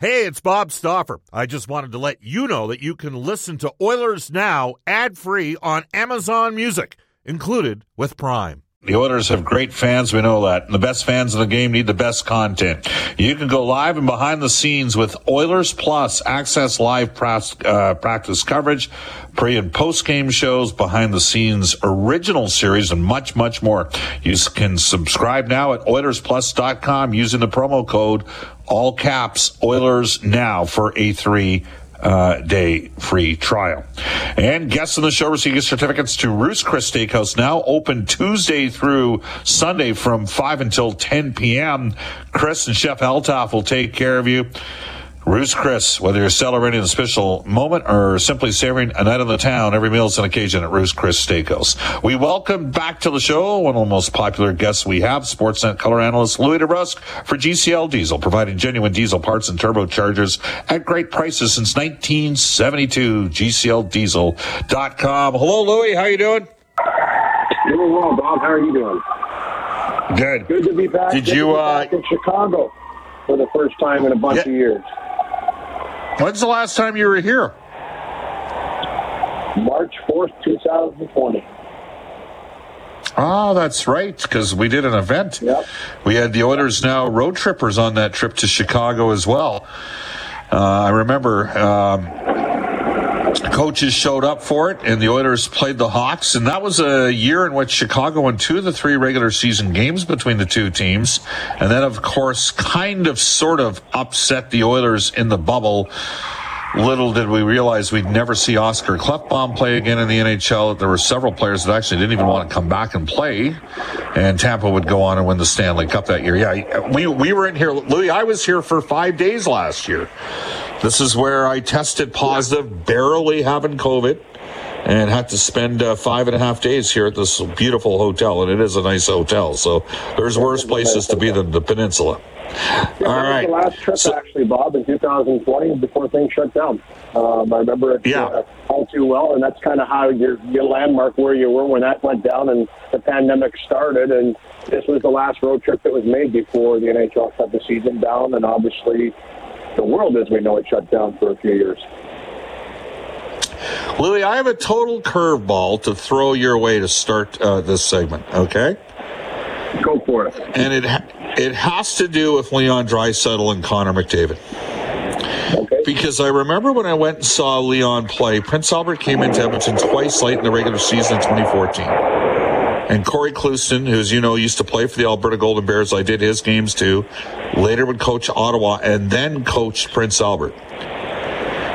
Hey, it's Bob Stauffer. I just wanted to let you know that you can listen to Oilers Now ad free on Amazon Music, included with Prime. The Oilers have great fans, we know that. And the best fans in the game need the best content. You can go live and behind the scenes with Oilers Plus, access live uh, practice coverage, pre and post game shows, behind the scenes original series, and much, much more. You can subscribe now at OilersPlus.com using the promo code all caps Oilers now for a three uh, day free trial. And guests on the show receive certificates to Ruth's Chris Steakhouse, now open Tuesday through Sunday from 5 until 10 p.m. Chris and Chef Eltoff will take care of you. Ruth's Chris, whether you're celebrating a special moment or simply savoring a night on the town, every meal is an occasion at Ruth's Chris Steakhouse. We welcome back to the show one of the most popular guests we have, Sportsnet color analyst Louis DeBrusk for GCL Diesel, providing genuine diesel parts and turbochargers at great prices since 1972. GCLDiesel.com. Hello, Louis. How you doing? Doing well, Bob. How are you doing? Good. Good to be back. Did Good you uh, in Chicago for the first time in a bunch yeah. of years? When's the last time you were here? March 4th, 2020. Ah, that's right, because we did an event. Yep. We had the Oilers Now road trippers on that trip to Chicago as well. Uh, I remember um, coaches showed up for it, and the Oilers played the Hawks, and that was a year in which Chicago won two of the three regular season games between the two teams, and then of course kind of sort of upset the Oilers in the bubble. Little did we realize we'd never see Oscar Klefbom play again in the NHL. There were several players that actually didn't even want to come back and play, and Tampa would go on and win the Stanley Cup that year. Yeah, we we were in here, Louis. I was here for five days last year. This is where I tested positive, barely having COVID, and had to spend uh, five and a half days here at this beautiful hotel. And it is a nice hotel. So there's worse places to be than the peninsula. Yeah, All right. The last trip, So- actually, Bob, in 2020, before things shut down. Um, I remember it Yeah. uh, all too well, and that's kind of how your your landmark where you were when that went down and the pandemic started. And this was the last road trip that was made before the NHL shut the season down, and obviously the world as we know it shut down for a few years. Louis, I have a total curveball to throw your way to start uh, this segment, okay? Go for it. And it ha- it has to do with Leon Draisaitl and Connor McDavid. Okay. Because I remember when I went and saw Leon play, Prince Albert came into Edmonton twice late in the regular season in 2014. And Cory Clouston, who, as you know, used to play for the Alberta Golden Bears, I did his games too, later would coach Ottawa and then coached Prince Albert.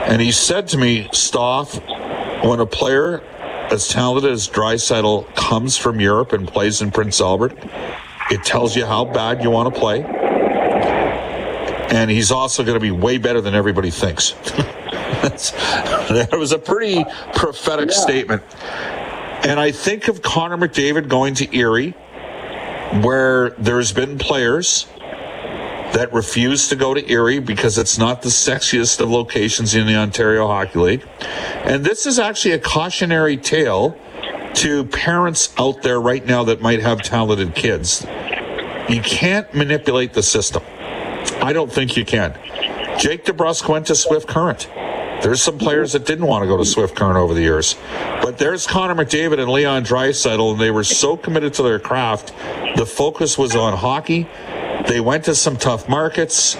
And he said to me, Stoff, when a player as talented as Draisaitl comes from Europe and plays in Prince Albert, it tells you how bad you want to play. And he's also going to be way better than everybody thinks. That was a pretty prophetic Yeah. statement. And I think of Connor McDavid going to Erie, where there's been players that refuse to go to Erie because it's not the sexiest of locations in the Ontario Hockey League. And this is actually a cautionary tale to parents out there right now that might have talented kids. You can't manipulate the system. I don't think you can. Jake DeBrusk went to Swift Current. There's some players that didn't want to go to Swift Current over the years. But there's Connor McDavid and Leon Draisaitl, and they were so committed to their craft. The focus was on hockey. They went to some tough markets.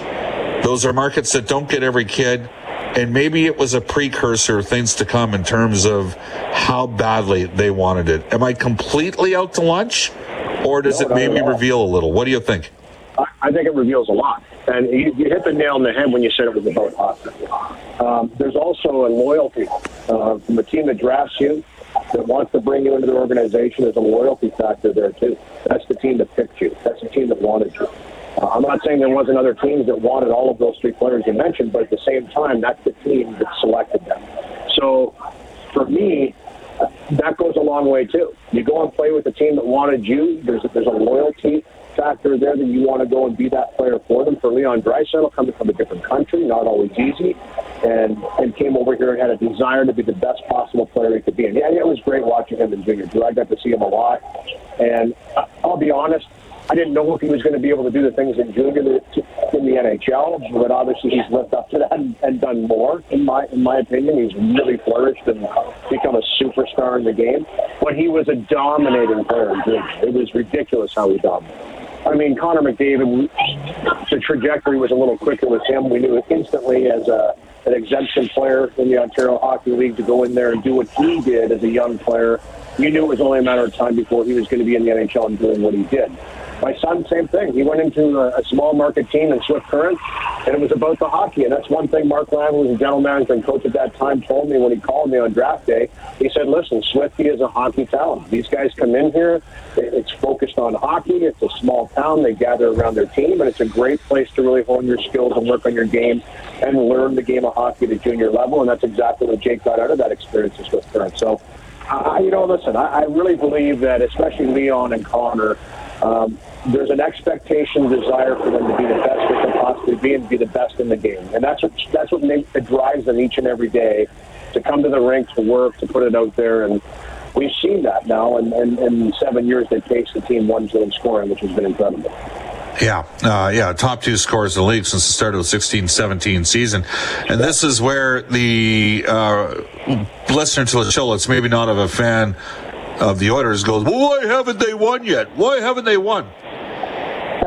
Those are markets that don't get every kid. And maybe it was a precursor of things to come in terms of how badly they wanted it. Am I completely out to lunch? Or does No, it maybe reveal a little? What do you think? I- think it reveals a lot. And you, you hit the nail on the head when you said it was about hockey. Um, there's also a loyalty uh, from the team that drafts you, that wants to bring you into their organization. There's a loyalty factor there, too. That's the team that picked you. That's the team that wanted you. Uh, I'm not saying there wasn't other teams that wanted all of those three players you mentioned, but at the same time, that's the team that selected them. So for me, that goes a long way too. You go and play with the team that wanted you. There's a, there's a loyalty factor there that you want to go and be that player for them. For Leon Draisaitl, coming from a different country, not always easy, and and came over here and had a desire to be the best possible player he could be. And yeah, it was great watching him in junior too. I got to see him a lot, and I- I'll be honest. I didn't know if he was going to be able to do the things in junior in the NHL, but obviously he's lived up to that and, and done more. In my in my opinion, he's really flourished and become a superstar in the game. But he was a dominating player in junior. It was ridiculous how he dominated. I mean, Connor McDavid, the trajectory was a little quicker with him. We knew instantly as a, an exemption player in the Ontario Hockey League to go in there and do what he did as a young player. You knew it was only a matter of time before he was going to be in the NHL and doing what he did. My son, same thing. He went into a, a small market team in Swift Current, and it was about the hockey. And that's one thing Mark Lamb, who was a general manager and coach at that time, told me when he called me on draft day. He said, listen, Swifty is a hockey talent. These guys come in here. It's focused on hockey. It's a small town. They gather around their team, and it's a great place to really hone your skills and work on your game and learn the game of hockey at a junior level. And that's exactly what Jake got out of that experience in Swift Current. So, you know, listen, I, I really believe that, especially Leon and Connor, um, there's an expectation, desire for them to be the best they can possibly be and be the best in the game, and that's what that's what makes, drives them each and every day to come to the rink to work to put it out there, and we've seen that now. And, in seven years, they've faced the team one in scoring, which has been incredible. Yeah, uh, yeah, top two scores in the league since the start of the 16-17 season, and this is where the uh, listener to the show that's maybe not of a fan of the Oilers goes, well, why haven't they won yet? Why haven't they won?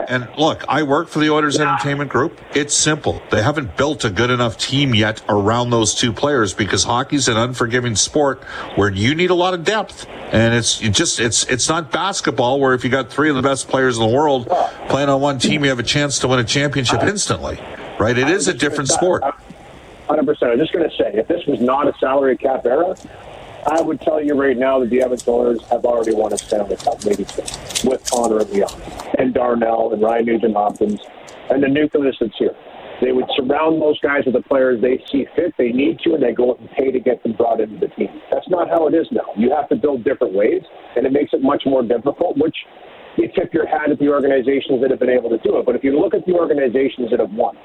And look, I work for the Oilers Entertainment Group. It's simple. They haven't built a good enough team yet around those two players because hockey's an unforgiving sport where you need a lot of depth. And it's just it's it's not basketball where if you got three of the best players in the world playing on one team, you have a chance to win a championship instantly. Right? It is a different sport. 100%. I'm just going to say, if this was not a salary cap era, I would tell you right now that the Edmonton Oilers have already won a Stanley Cup, maybe two, with Connor and Leon, and Darnell and Ryan Nugent Hopkins, and the nucleus that's here. They would surround those guys with the players they see fit, they need to, and they go and pay to get them brought into the team. That's not how it is now. You have to build different ways, and it makes it much more difficult, which you tip your hat at the organizations that have been able to do it. But if you look at the organizations that have won,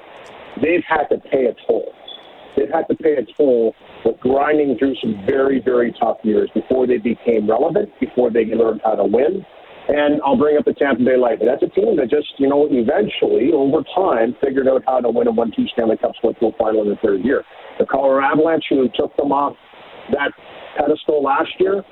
they've had to pay a toll they've had to pay a toll with grinding through some very, very tough years before they became relevant, before they learned how to win. And I'll bring up the Tampa Bay Lightning. That's a team that just, you know, eventually, over time, figured out how to win and won two Stanley Cups, went to a final in the third year. The Colorado Avalanche, who took them off that pedestal last year,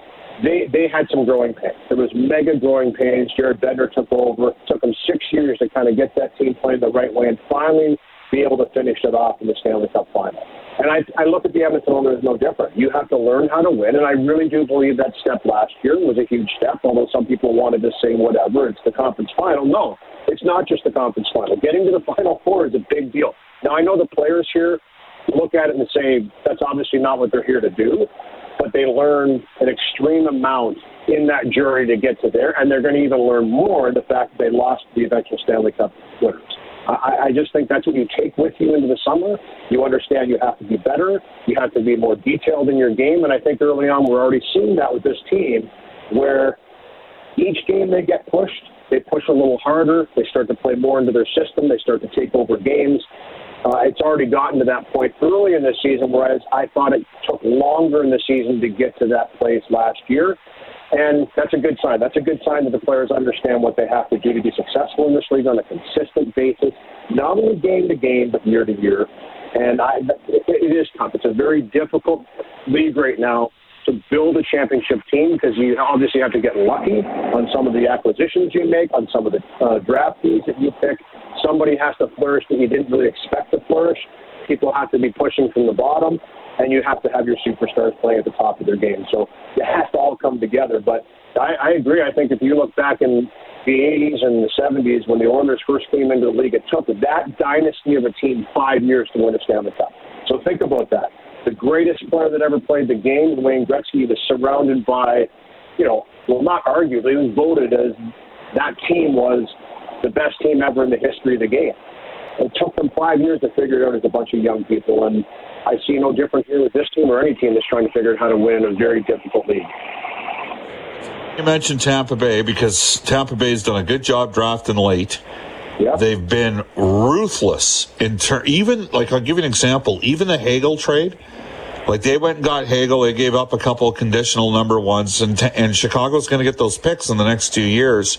they they had some growing pains. There was mega growing pains. Jared Bednar took over. It took them six years to kind of get that team playing the right way, and finally be able to finish it off in the Stanley Cup final. And I, I look at the Edmonton Oilers no different. You have to learn how to win, and I really do believe that step last year was a huge step. Although some people wanted to say whatever, it's the conference final. No, it's not just the conference final. Getting to the final four is a big deal. Now I know the players here look at it and say that's obviously not what they're here to do, but they learn an extreme amount in that journey to get to there, and they're going to even learn more the fact that they lost the eventual Stanley Cup winners. I, I just think that's what you take with you into the summer. You understand you have to be better. You have to be more detailed in your game. And I think early on we're already seeing that with this team where each game they get pushed, they push a little harder. They start to play more into their system. They start to take over games. Uh, it's already gotten to that point early in the season, whereas I thought it took longer in the season to get to that place last year. And that's a good sign. That's a good sign that the players understand what they have to do to be successful in this league on a consistent basis, not only game to game, but year to year. And I, it is tough. It's a very difficult league right now to build a championship team because you obviously have to get lucky on some of the acquisitions you make, on some of the uh, draft fees that you pick. Somebody has to flourish that you didn't really expect to flourish. People have to be pushing from the bottom and you have to have your superstars playing at the top of their game. So it has to all come together. But I, I agree. I think if you look back in the 80s and the 70s when the Oilers first came into the league, it took that dynasty of a team five years to win a Stanley Cup. So think about that. The greatest player that ever played the game, Wayne Gretzky, was surrounded by, you know, well, not arguably, was voted as that team was the best team ever in the history of the game. It took them five years to figure it out as a bunch of young people, and I see no difference here with this team or any team that's trying to figure out how to win a very difficult league. You mentioned Tampa Bay because Tampa Bay's done a good job drafting late. Yep. They've been ruthless in turn. Even like I'll give you an example. Even the Hagel trade, like they went and got Hagel. They gave up a couple of conditional number ones, and and Chicago's going to get those picks in the next two years.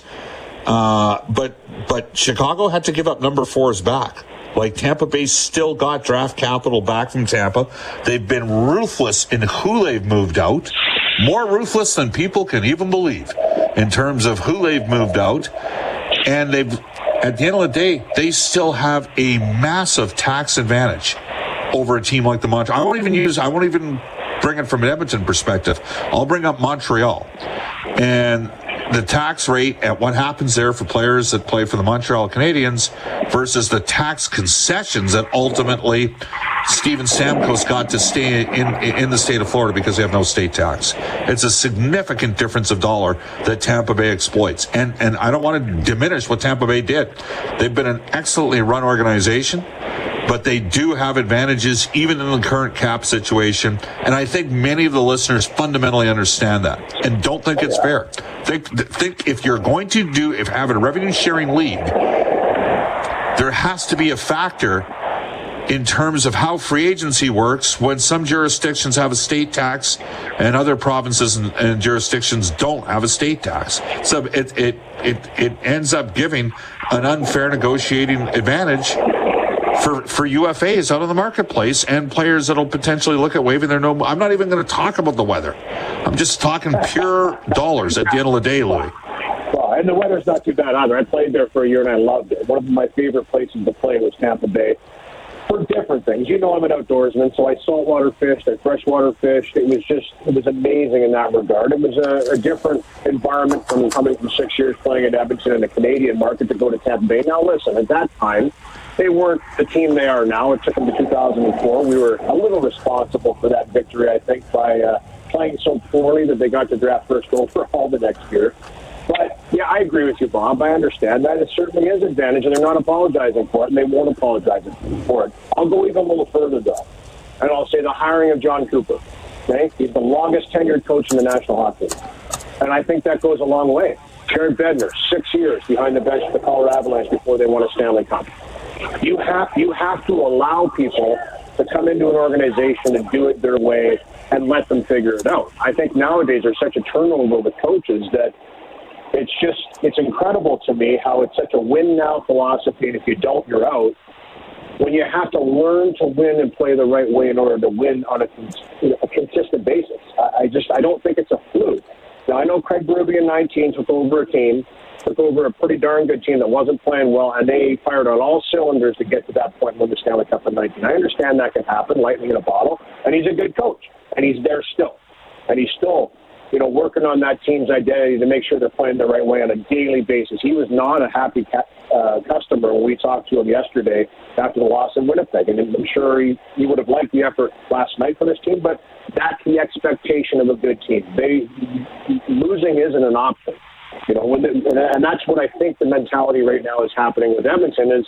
Uh, but but Chicago had to give up number fours back. Like Tampa Bay still got draft capital back from Tampa. They've been ruthless in who they've moved out, more ruthless than people can even believe in terms of who they've moved out. And they've, at the end of the day, they still have a massive tax advantage over a team like the Montreal. I won't even use, I won't even bring it from an Edmonton perspective. I'll bring up Montreal. And the tax rate at what happens there for players that play for the Montreal Canadiens versus the tax concessions that ultimately Steven Stamkos got to stay in in the state of Florida because they have no state tax. It's a significant difference of dollar that Tampa Bay exploits. And and I don't want to diminish what Tampa Bay did. They've been an excellently run organization but they do have advantages even in the current cap situation. And I think many of the listeners fundamentally understand that and don't think it's fair. Think, think if you're going to do, if have a revenue sharing league, there has to be a factor in terms of how free agency works when some jurisdictions have a state tax and other provinces and, and jurisdictions don't have a state tax. So it, it, it, it ends up giving an unfair negotiating advantage for, for UFAs out of the marketplace and players that'll potentially look at waiving their no. I'm not even going to talk about the weather. I'm just talking pure dollars at the end of the day, Louis. Well, and the weather's not too bad either. I played there for a year and I loved it. One of my favorite places to play was Tampa Bay for different things. You know, I'm an outdoorsman, so I saltwater fished, I freshwater fished. It was just, it was amazing in that regard. It was a, a different environment from coming from six years playing at Edmonton in the Canadian market to go to Tampa Bay. Now, listen, at that time, they weren't the team they are now. It took them to 2004. We were a little responsible for that victory, I think, by uh, playing so poorly that they got to draft first overall for all the next year. But yeah, I agree with you, Bob. I understand that it certainly is advantage, and they're not apologizing for it, and they won't apologize for it. I'll go even a little further though, and I'll say the hiring of Jon Cooper. Okay, he's the longest tenured coach in the National Hockey League, and I think that goes a long way. Jared Bednar, six years behind the bench of the Colorado Avalanche before they won a Stanley Cup. You have you have to allow people to come into an organization and do it their way and let them figure it out. I think nowadays there's such a turnover with coaches that it's just it's incredible to me how it's such a win now philosophy and if you don't you're out. When you have to learn to win and play the right way in order to win on a, you know, a consistent basis. I, I just I don't think it's a fluke. Now I know Craig Berube in 19 took over a team took over a pretty darn good team that wasn't playing well, and they fired on all cylinders to get to that point when the Stanley Cup in 19. I understand that can happen, lightning in a bottle, and he's a good coach, and he's there still, and he's still, you know, working on that team's identity to make sure they're playing the right way on a daily basis. He was not a happy ca- uh, customer when we talked to him yesterday after the loss in Winnipeg, and I'm sure he, he would have liked the effort last night for this team, but that's the expectation of a good team. They losing isn't an option. You know, and that's what I think the mentality right now is happening with Edmonton is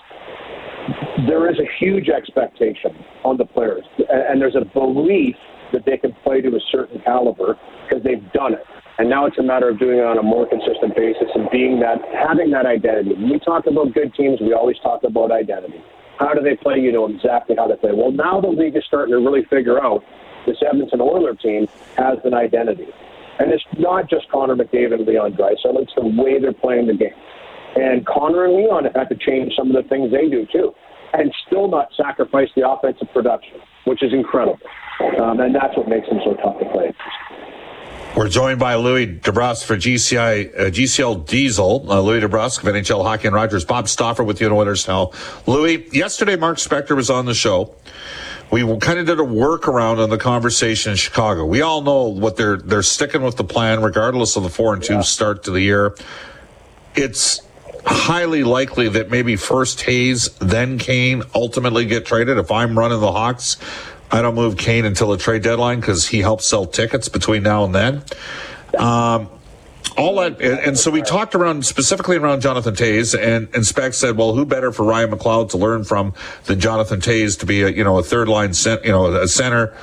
there is a huge expectation on the players, and there's a belief that they can play to a certain caliber because they've done it. And now it's a matter of doing it on a more consistent basis and being that, having that identity. When we talk about good teams, we always talk about identity. How do they play? You know exactly how they play. Well, now the league is starting to really figure out this Edmonton Oilers team has an identity. And it's not just Connor McDavid and Leon Draisaitl; it's the way they're playing the game. And Connor and Leon have had to change some of the things they do too, and still not sacrifice the offensive production, which is incredible. Um, and that's what makes them so tough to play. We're joined by Louis DeBrusk for GCI, uh, GCL Diesel. Uh, Louis DeBrusk of NHL Hockey and Rogers. Bob Stauffer with you in Oilers now. Louis, yesterday Mark Spector was on the show we kind of did a workaround on the conversation in Chicago. We all know what they're they're sticking with the plan, regardless of the four and two yeah. start to the year. It's highly likely that maybe first Hayes, then Kane ultimately get traded. If I'm running the Hawks, I don't move Kane until the trade deadline because he helps sell tickets between now and then. Um, all that, and, so we talked around specifically around Jonathan Toews, and and Spec said, well, who better for Ryan McLeod to learn from than Jonathan Toews to be a you know a third line cent, you know a center.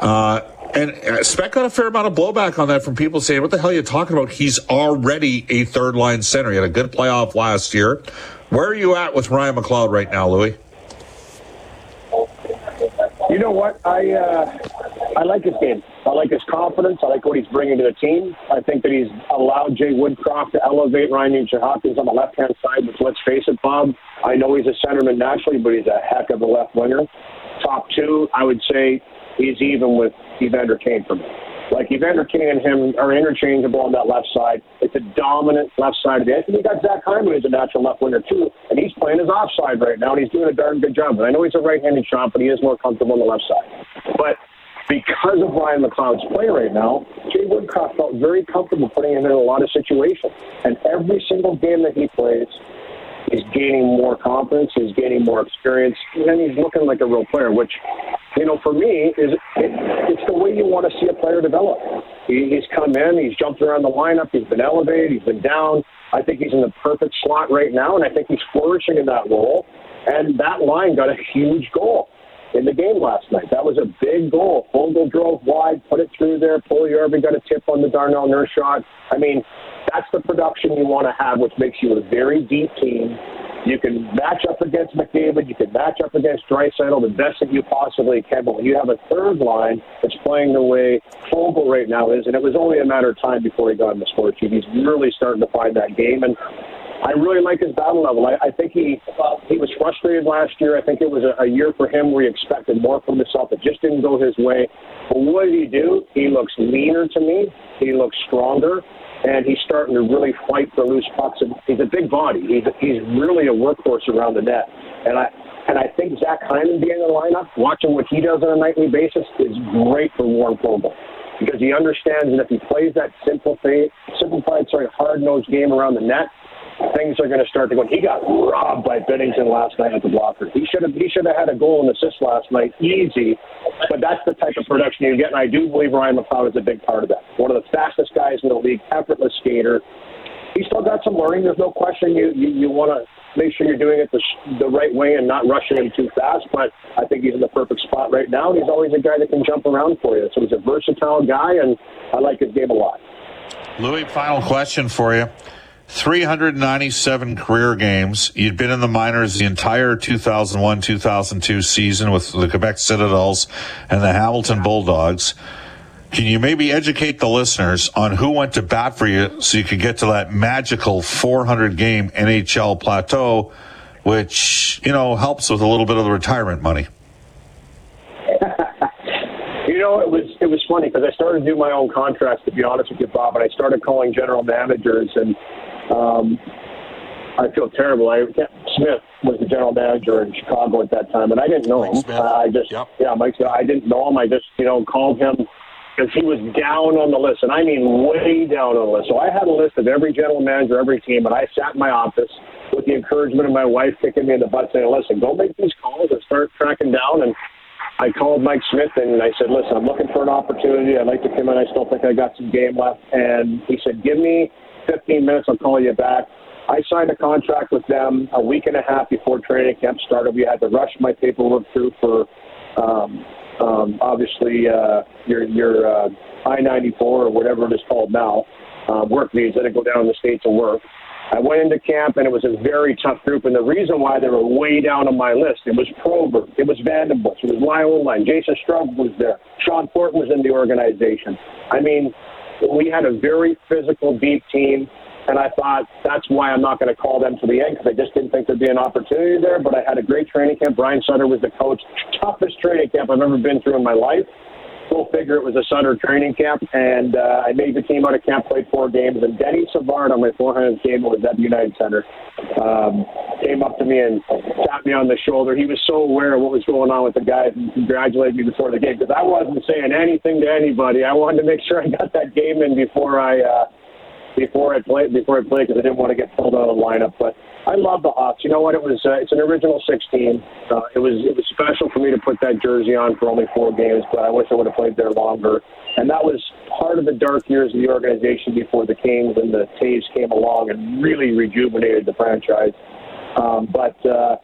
Uh, and uh, Spec got a fair amount of blowback on that from people saying, "What the hell are you talking about? He's already a third line center. He had a good playoff last year. Where are you at with Ryan McLeod right now, Louis?" You know what? I uh, I like his game. I like his confidence. I like what he's bringing to the team. I think that he's allowed Jay Woodcroft to elevate Ryan Nugent Hopkins on the left hand side, which, let's face it, Bob, I know he's a centerman naturally, but he's a heck of a left winger. Top two, I would say he's even with Evander Kane for me. Like Evander Kane and him are interchangeable on that left side. It's a dominant left side of the ice. And you got Zach Hyman, who's a natural left winger too, and he's playing his offside right now, and he's doing a darn good job. And I know he's a right-handed shot, but he is more comfortable on the left side. But because of Ryan McLeod's play right now, Jay Woodcroft felt very comfortable putting him in a lot of situations. And every single game that he plays, he's gaining more confidence, he's gaining more experience, and he's looking like a real player, which, you know, for me, is it, it's the way you want to see a player develop. He, he's come in, he's jumped around the lineup, he's been elevated, he's been down. I think he's in the perfect slot right now, and I think he's flourishing in that role. And that line got a huge goal in the game last night. That was a big goal. Foegele drove wide, put it through there. Puljujarvi got a tip on the Darnell Nurse shot. I mean, that's the production you want to have, which makes you a very deep team. You can match up against McDavid. You can match up against Draisaitl the best that you possibly can. But when you have a third line that's playing the way Foegele right now is, and it was only a matter of time before he got in the score sheet, he's really starting to find that game. And I really like his battle level. I, I think he he was frustrated last year. I think it was a, a year for him where he expected more from himself. It just didn't go his way. But what did he do? He looks leaner to me. He looks stronger, and he's starting to really fight for loose pucks. He's a big body. He's he's really a workhorse around the net. And I and I think Zach Hyman being in the lineup, watching what he does on a nightly basis, is great for Warren Foegele because he understands that if he plays that simplified, simplified, sorry, hard-nosed game around the net, things are going to start to go. He got robbed by Binnington last night at the blocker. He should have he should have had a goal and assist last night, easy. But that's the type of production you get, and I do believe Ryan McLeod is a big part of that. One of the fastest guys in the league, effortless skater. He's still got some learning. There's no question. You you, you want to make sure you're doing it the, the right way and not rushing him too fast. But I think he's in the perfect spot right now, and he's always a guy that can jump around for you. So he's a versatile guy, and I like his game a lot. Louis, final question for you. 397 career games. You'd been in the minors the entire 2001 2002 season with the Quebec Citadelles and the Hamilton Bulldogs. Can you maybe educate the listeners on who went to bat for you so you could get to that magical 400 game NHL plateau, which, you know, helps with a little bit of the retirement money? you know, it was it was funny because I started to do my own contracts, to be honest with you, Bob, and I started calling general managers and um, I feel terrible. I Smith was the general manager in Chicago at that time, and I didn't know Mike him. Smith. I just yep. yeah, Mike. I didn't know him. I just you know called him because he was down on the list, and I mean way down on the list. So I had a list of every general manager, every team, and I sat in my office with the encouragement of my wife kicking me in the butt, saying, "Listen, go make these calls and start tracking down." And I called Mike Smith and I said, "Listen, I'm looking for an opportunity. I'd like to come in. I still think I got some game left." And he said, "Give me 15 minutes. I'll call you back." I signed a contract with them a week and a half before training camp started. We had to rush my paperwork through for um, um, obviously uh, your your uh, I-94 or whatever it is called now, uh, work visa to go down in the states and work. I went into camp and it was a very tough group. And the reason why they were way down on my list, it was Probert, it was VandenBussche, it was Lyle Line, Jason Strub was there, Shawn Thornton was in the organization. I mean, we had a very physical, deep team. And I thought that's why I'm not going to call them to the end because I just didn't think there'd be an opportunity there. But I had a great training camp. Brian Sutter was the coach. Toughest training camp I've ever been through in my life. Go figure, it was a Sutter training camp, and uh, I made the team out of camp, played four games, and Denny Savard on my 400th game was at the United Center. Um, came up to me and tapped me on the shoulder. He was so aware of what was going on with the guys and congratulated me before the game because I wasn't saying anything to anybody. I wanted to make sure I got that game in before I. Uh, before I played before I played because I didn't want to get pulled out of the lineup. But I love the Hawks. You know what? It was uh, it's an original 16. Uh, it was it was special for me to put that jersey on for only four games, but I wish I would have played there longer. And that was part of the dark years of the organization before the Kings and the Toews came along and really rejuvenated the franchise. Um, but uh,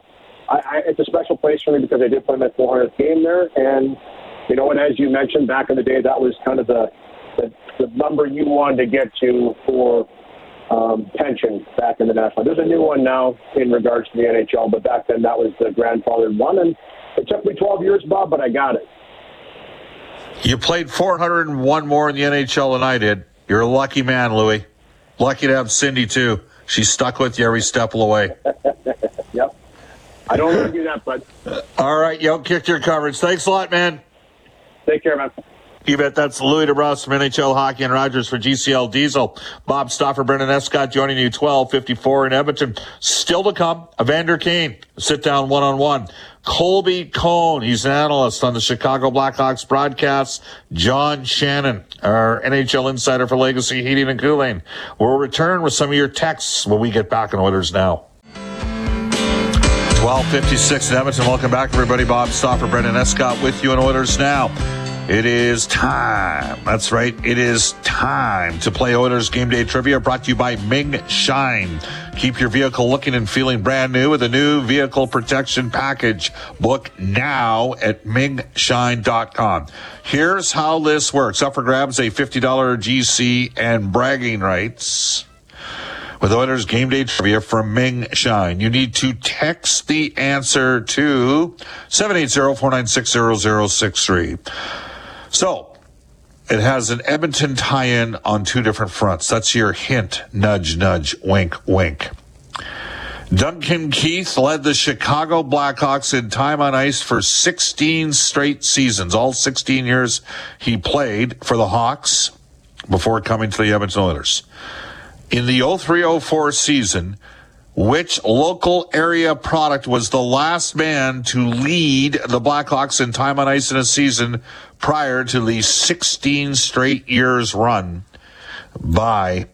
I, I, it's a special place for me because I did play my 400th game there, and you know, and as you mentioned back in the day, that was kind of the the, the number you wanted to get to for um, pension back in the national. There's a new one now in regards to the NHL, but back then that was the grandfathered one, and it took me 12 years, Bob, but I got it. You played 401 more in the NHL than I did. You're a lucky man, Louie. Lucky to have Cindy, too. She's stuck with you every step of the way. yep. I don't want to do that, but. All right, yo, kicked your coverage. Thanks a lot, man. Take care, man. You bet. That's Louis DeBrusk from NHL Hockey and Rogers for GCL Diesel. Bob Stauffer, Brendan Escott joining you 1254 in Edmonton. Still to come, Evander Kane. Sit down one on one. Colby Cohen, he's an analyst on the Chicago Blackhawks broadcast. John Shannon, our NHL insider for Legacy Heating and Cooling. We'll return with some of your texts when we get back in Oilers Now. 1256 in Edmonton. Welcome back, everybody. Bob Stauffer, Brendan Escott with you in Oilers Now. It is time. That's right. It is time to play Oilers Game Day Trivia brought to you by Ming Shine. Keep your vehicle looking and feeling brand new with a new vehicle protection package. Book now at mingshine.com. Here's how this works. Up for grabs a $50 GC and bragging rights with Oilers Game Day Trivia from Ming Shine. You need to text the answer to 780-496-0063. So it has an Edmonton tie-in on two different fronts. That's your hint, nudge, nudge, wink, wink. Duncan Keith led the Chicago Blackhawks in time on ice for 16 straight seasons, all 16 years he played for the Hawks before coming to the Edmonton Oilers. In the 0304 season, which local area product was the last man to lead the Blackhawks in time on ice in a season prior to the 16 straight years run by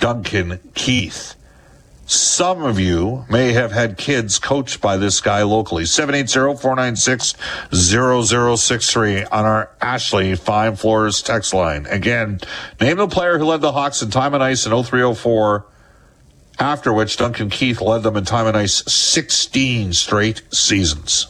Duncan Keith? Some of you may have had kids coached by this guy locally. 780-496-0063 on our Ashley Fine Floors text line. Again, name the player who led the Hawks in time on ice in 0304 after which Duncan Keith led them in time and ice 16 straight seasons.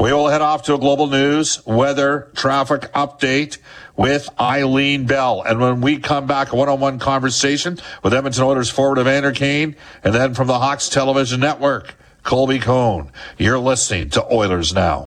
We will head off to a global news weather traffic update with Eileen Bell. And when we come back, a one-on-one conversation with Edmonton Oilers forward Evander Kane, and then from the Hawks Television Network, Colby Cohen. You're listening to Oilers Now.